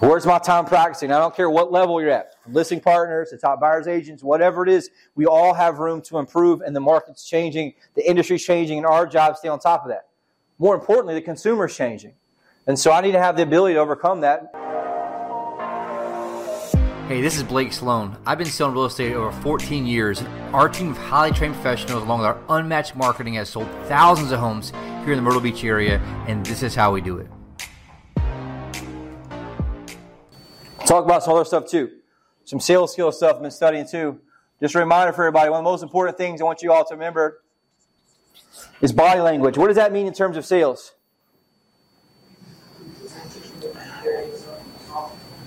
Where's my time practicing? I don't care what level you're at. Listing partners, the top buyers agents, whatever it is, we all have room to improve and the market's changing, the industry's changing, and our job stay on top of that. More importantly, the consumer's changing. And so I need to have the ability to overcome that. Hey, this is Blake Sloan. I've been selling real estate over 14 years. Our team of highly trained professionals, along with our unmatched marketing, has sold thousands of homes here in the Myrtle Beach area, and this is how we do it. Talk about some other stuff too. Some sales skill stuff I've been studying too. Just a reminder for everybody, one of the most important things I want you all to remember is body language. What does that mean in terms of sales?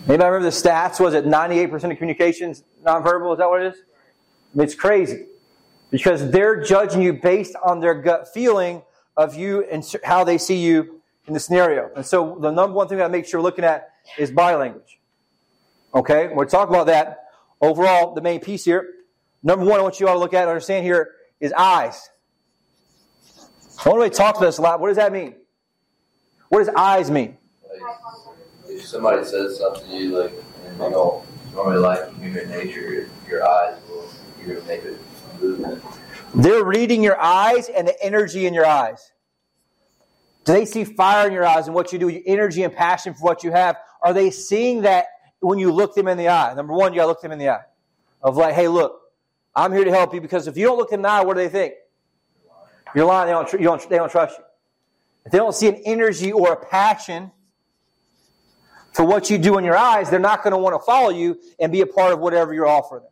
Anybody remember the stats? Was it 98% of communications nonverbal? Is that what it is? It's crazy. Because they're judging you based on their gut feeling of you and how they see you in the scenario. And so the number one thing I make sure we're looking at is body language. Okay, we're talking about that. Overall, the main piece here, number one, I want you all to look at and understand here is eyes. I want to really talk to this a lot. What does that mean? What does eyes mean? Like, if somebody says something to you, like, and they don't normally like human nature, your eyes will, you're make it move. They're reading your eyes and the energy in your eyes. Do they see fire in your eyes and what you do, your energy and passion for what you have? Are they seeing that when you look them in the eye. Number one, you got to look them in the eye. Of like, hey, look, I'm here to help you because if you don't look them in the eye, what do they think? You're lying. They don't, tr- don't, they don't trust you. If they don't see an energy or a passion for what you do in your eyes, they're not going to want to follow you and be a part of whatever you're offering them.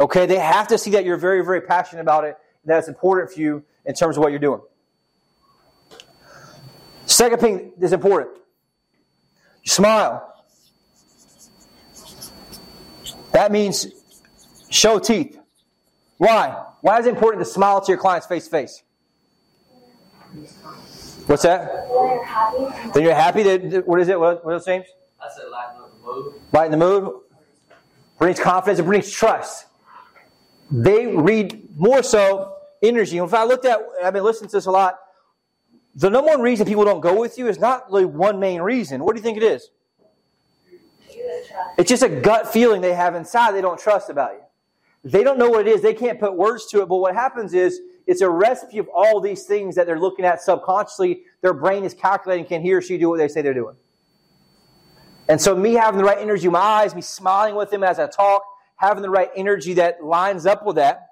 Okay, they have to see that you're very, very passionate about it, and that it's important for you in terms of what you're doing. Second thing is important. You smile. That means show teeth. Why? Why is it important to smile to your clients face to face? What's that? You're happy. Then you're happy that, what is it? What, what else, James? I said lighten up the mood. Lighten the mood. Brings confidence. It brings trust. They read more so energy. If I looked at, I've been listening to this a lot. The number one reason people don't go with you is not really one main reason. What do you think it is? It's just a gut feeling they have inside they don't trust about you. They don't know what it is. They can't put words to it. But what happens is it's a recipe of all these things that they're looking at subconsciously. Their brain is calculating can he or she do what they say they're doing. And so me having the right energy in my eyes, me smiling with them as I talk, having the right energy that lines up with that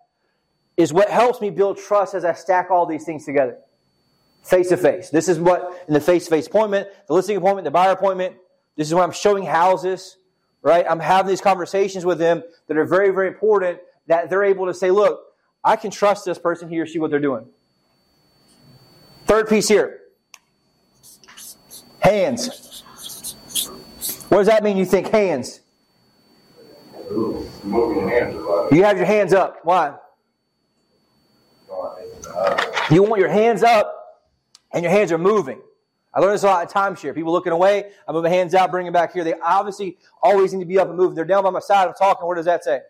is what helps me build trust as I stack all these things together. Face to face. This is what in the face to face appointment, the listing appointment, the buyer appointment, this is where I'm showing houses, right? I'm having these conversations with them that are very, very important that they're able to say, look, I can trust this person, he or she, what they're doing. Third piece here hands. What does that mean, you think hands? Hands. You have your hands up. Why? You want your hands up and your hands are moving. I learned this a lot at timeshare. People looking away, I move my hands out, bring them back here. They obviously always need to be up and moving. They're down by my side, I'm talking. What does that say?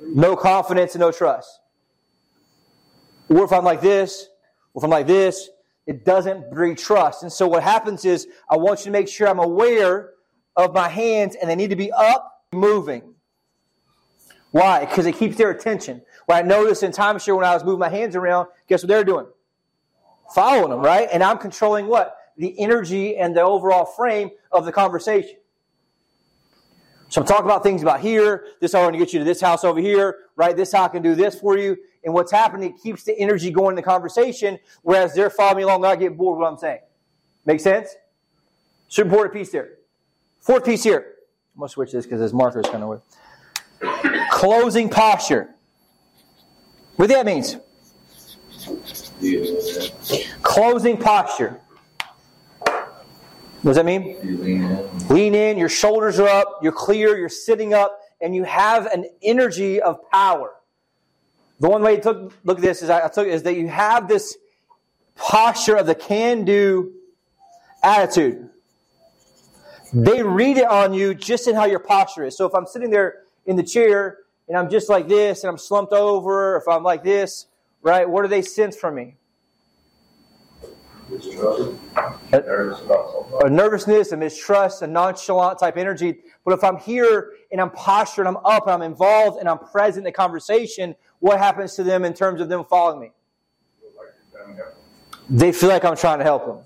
No confidence and no trust. Or if I'm like this, or if I'm like this, it doesn't breed trust. And so what happens is I want you to make sure I'm aware of my hands and they need to be up, moving. Why? Because it keeps their attention. What I noticed in timeshare when I was moving my hands around, guess what they're doing? Following them, right? And I'm controlling what? The energy and the overall frame of the conversation. So I'm talking about things about here. This I'm going to get you to this house over here, right? This how I can do this for you. And what's happening, it keeps the energy going in the conversation, whereas they're following me along, not getting bored with what I'm saying. Make sense? Super important piece there. Fourth piece here. I'm going to switch this because this marker is kind of weird. Closing posture. What that means? Closing posture. What does that mean? Lean in. Lean in, your shoulders are up, you're clear, you're sitting up, and you have an energy of power. The one way to look, at this is I took is that you have this posture of the can-do attitude. They read it on you just in how your posture is. So if I'm sitting there in the chair and I'm just like this and I'm slumped over, if I'm like this, right, what do they sense from me? Something. a nervousness, a mistrust, a nonchalant type energy. But if I'm here and I'm postured, I'm up, I'm involved, and I'm present in the conversation, what happens to them in terms of them following me? They feel like I'm trying to help them.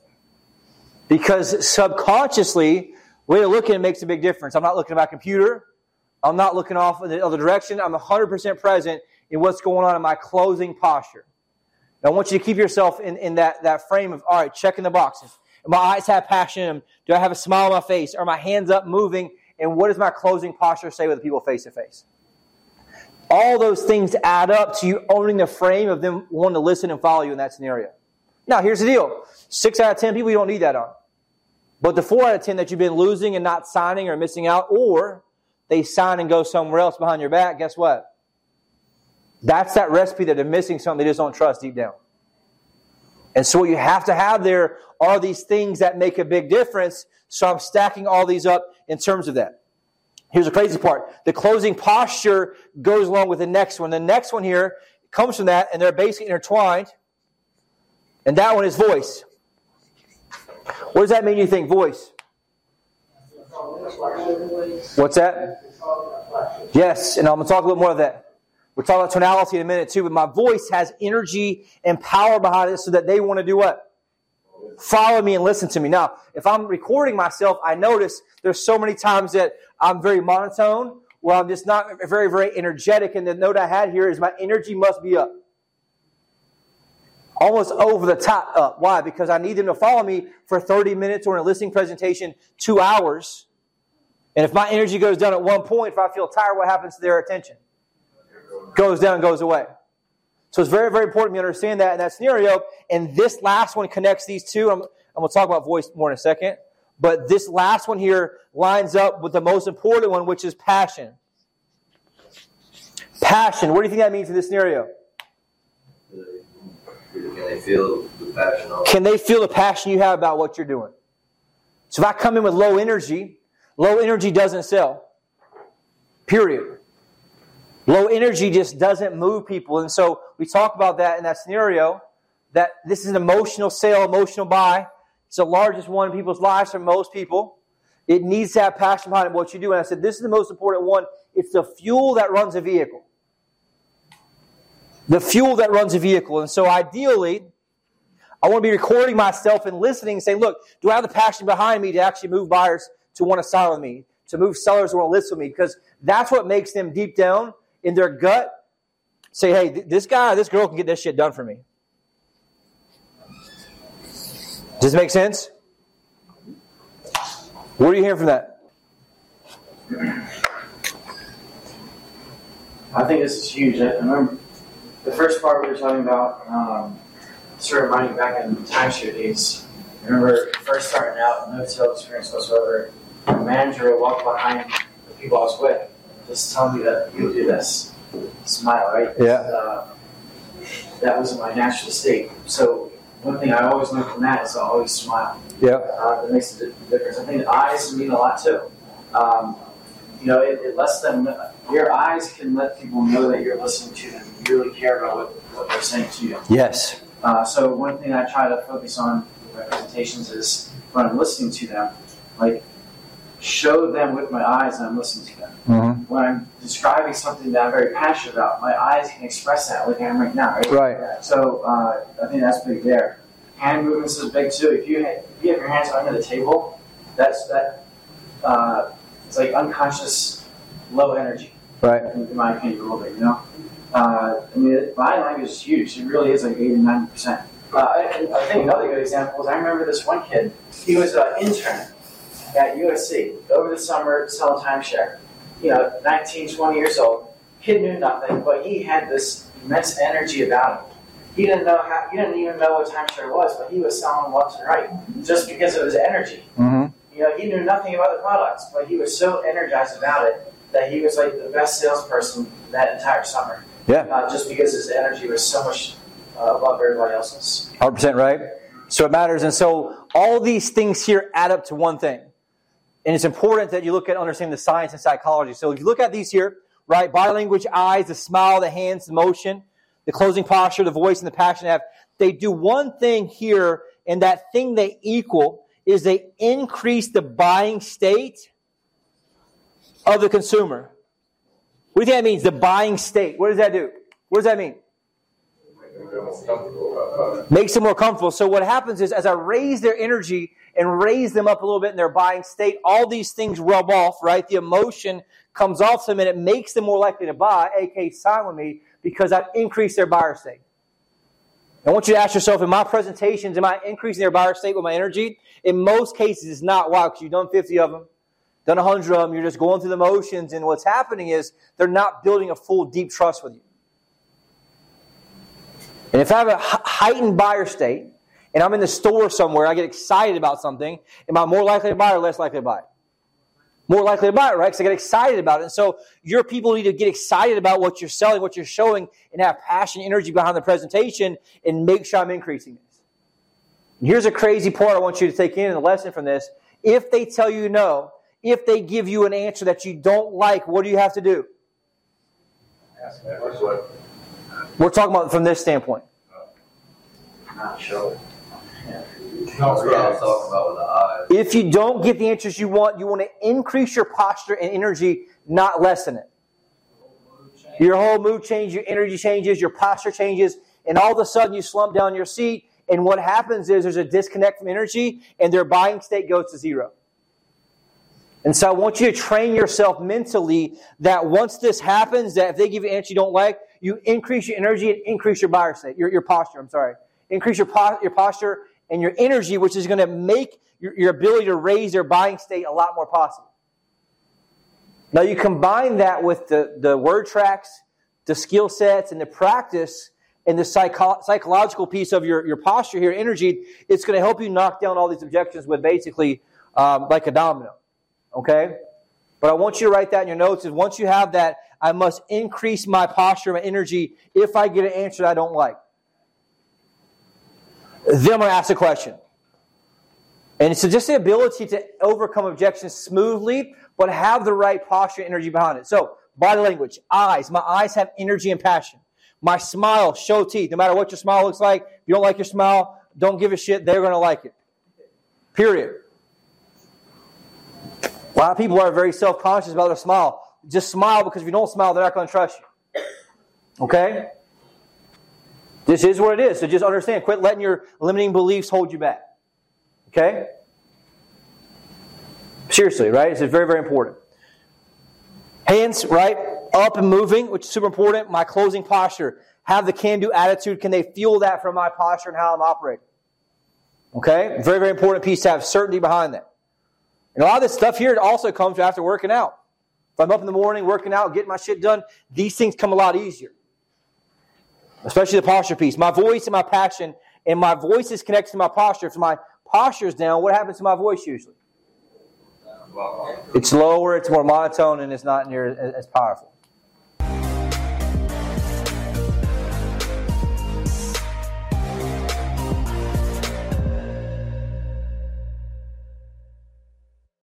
Because subconsciously, way to look at makes a big difference. I'm not looking at my computer. I'm not looking off in the other direction. I'm 100% present in what's going on in my closing posture. I want you to keep yourself in, in that, that frame of, all right, checking the boxes. My eyes have passion? Do I have a smile on my face? Are my hands up moving? And what does my closing posture say with the people face to face? All those things add up to you owning the frame of them wanting to listen and follow you in that scenario. Now, here's the deal. Six out of ten people, you don't need that on. But the four out of ten that you've been losing and not signing or missing out, or they sign and go somewhere else behind your back, guess what? That's that recipe that they're missing something they just don't trust deep down. And so what you have to have there are these things that make a big difference. So I'm stacking all these up in terms of that. Here's the crazy part. The closing posture goes along with the next one. The next one here comes from that, and they're basically intertwined. And that one is voice. What does that mean, you think, voice? What's that? Yes, and I'm going to talk a little more of that. We'll talk about tonality in a minute too, but my voice has energy and power behind it so that they want to do what? Follow me and listen to me. Now, if I'm recording myself, I notice there's so many times that I'm very monotone, where I'm just not very, very energetic, and the note I had here is my energy must be up. Almost over the top up. Why? Because I need them to follow me for 30 minutes or in a listing presentation, two hours. And if my energy goes down at one point, if I feel tired, what happens to their attention? Goes down, goes away. So it's very, very important to understand that in that scenario. And this last one connects these two. I'm, I'm going to talk about voice more in a second. But this last one here lines up with the most important one, which is passion. Passion. What do you think that means in this scenario? Can they feel the passion Can they feel the passion you have about what you're doing? So if I come in with low energy, low energy doesn't sell. Period. Low energy just doesn't move people. And so we talk about that in that scenario that this is an emotional sale, emotional buy. It's the largest one in people's lives for most people. It needs to have passion behind it, what you do. And I said, this is the most important one. It's the fuel that runs a vehicle. The fuel that runs a vehicle. And so ideally, I want to be recording myself and listening and saying, look, do I have the passion behind me to actually move buyers to want to sign with me, to move sellers to want to list with me? Because that's what makes them deep down in their gut say, hey, th- this guy this girl can get this shit done for me. Does it make sense? What are you hearing from that? I think this is huge. I remember the first part we were talking about, um, sort of reminding back in timeshare days. I remember first starting out, no sales experience whatsoever. The manager would walk behind the people I was with, just tell me that you do this. Smile, right? Yeah. Uh, that was my natural state. So one thing I always learned from that is I always smile. Yeah. Uh, that makes a difference. I think the eyes mean a lot too. Um, you know, it, it lets them. Your eyes can let people know that you're listening to them. You really care about what, what they're saying to you. Yes. Uh, so one thing I try to focus on with my presentations is when I'm listening to them, like show them with my eyes and I'm listening to them. Mm-hmm. When I'm describing something that I'm very passionate about, my eyes can express that like I am right now. Right. Right. So uh, I think that's big there. Hand movements is big too. If you ha- if you have your hands under the table, that's that. Uh, it's like unconscious low energy, Right. in, in my opinion, a little bit. You know. Uh, I mean, body language is huge. It really is like 80 90 percent. Uh, I, I think another good example is I remember this one kid. He was an intern at USC over the summer selling timeshare. You know, 19, 20 years old. Kid knew nothing, but he had this immense energy about him. He didn't know how. He didn't even know what timeshare was, but he was selling left and right just because of his energy. Mm-hmm. You know, he knew nothing about the products, but he was so energized about it that he was like the best salesperson that entire summer. Yeah. Uh, just because his energy was so much uh, above everybody else's. 100% right. So it matters. And so all these things here add up to one thing. And it's important that you look at understanding the science and psychology. So if you look at these here, right, body language, eyes, the smile, the hands, the motion, the closing posture, the voice, and the passion have, they do one thing here and that thing they equal is they increase the buying state of the consumer. What do you think that means? The buying state. What does that do? What does that mean? Makes them more comfortable. So what happens is, as I raise their energy and raise them up a little bit in their buying state, all these things rub off, right? The emotion comes off them and it makes them more likely to buy, aka sign with me, because I've increased their buyer state. I want you to ask yourself, in my presentations, am I increasing their buyer state with my energy? In most cases, it's not. Why? Because you've done 50 of them, done 100 of them, you're just going through the motions, and what's happening is they're not building a full, deep trust with you. And if I have a heightened buyer state, and I'm in the store somewhere, I get excited about something, am I more likely to buy or less likely to buy? More likely to buy it, right? Because I get excited about it. And so your people need to get excited about what you're selling, what you're showing, and have passion, energy behind the presentation, and make sure I'm increasing this. And here's a crazy part I want you to take in and the lesson from this. If they tell you no, if they give you an answer that you don't like, what do you have to do? We're talking about from this standpoint. Not sure. If you don't get the answers you want, you want to increase your posture and energy, not lessen it. Your whole mood changes, your energy changes, your posture changes, and all of a sudden you slump down your seat. And what happens is there's a disconnect from energy, and their buying state goes to zero. And so I want you to train yourself mentally that once this happens, that if they give you an answer you don't like, you increase your energy and increase your buyer state, your, your posture, I'm sorry. Increase your, po- your posture and your energy, which is going to make your, your ability to raise their buying state a lot more possible. Now, you combine that with the, the word tracks, the skill sets, and the practice, and the psycho- psychological piece of your, your posture here, energy, it's going to help you knock down all these objections with basically um, like a domino. Okay? But I want you to write that in your notes. Is once you have that, I must increase my posture, my energy, if I get an answer I don't like. Then I'm going to ask a question. And it's just the ability to overcome objections smoothly, but have the right posture and energy behind it. So, body language, eyes. My eyes have energy and passion. My smile, show teeth. No matter what your smile looks like, if you don't like your smile, don't give a shit. They're going to like it. Period. A lot of people are very self conscious about their smile. Just smile because if you don't smile, they're not going to trust you. Okay? This is what it is. So just understand. Quit letting your limiting beliefs hold you back. Okay? Seriously, right? This is very, very important. Hands, right? Up and moving, which is super important. My closing posture. Have the can do attitude. Can they feel that from my posture and how I'm operating? Okay? Very, very important piece to have certainty behind that. And a lot of this stuff here also comes after working out. If I'm up in the morning, working out, getting my shit done, these things come a lot easier especially the posture piece. My voice and my passion, and my voice is connected to my posture. If my posture is down, what happens to my voice usually? It's lower, it's more monotone, and it's not near as powerful.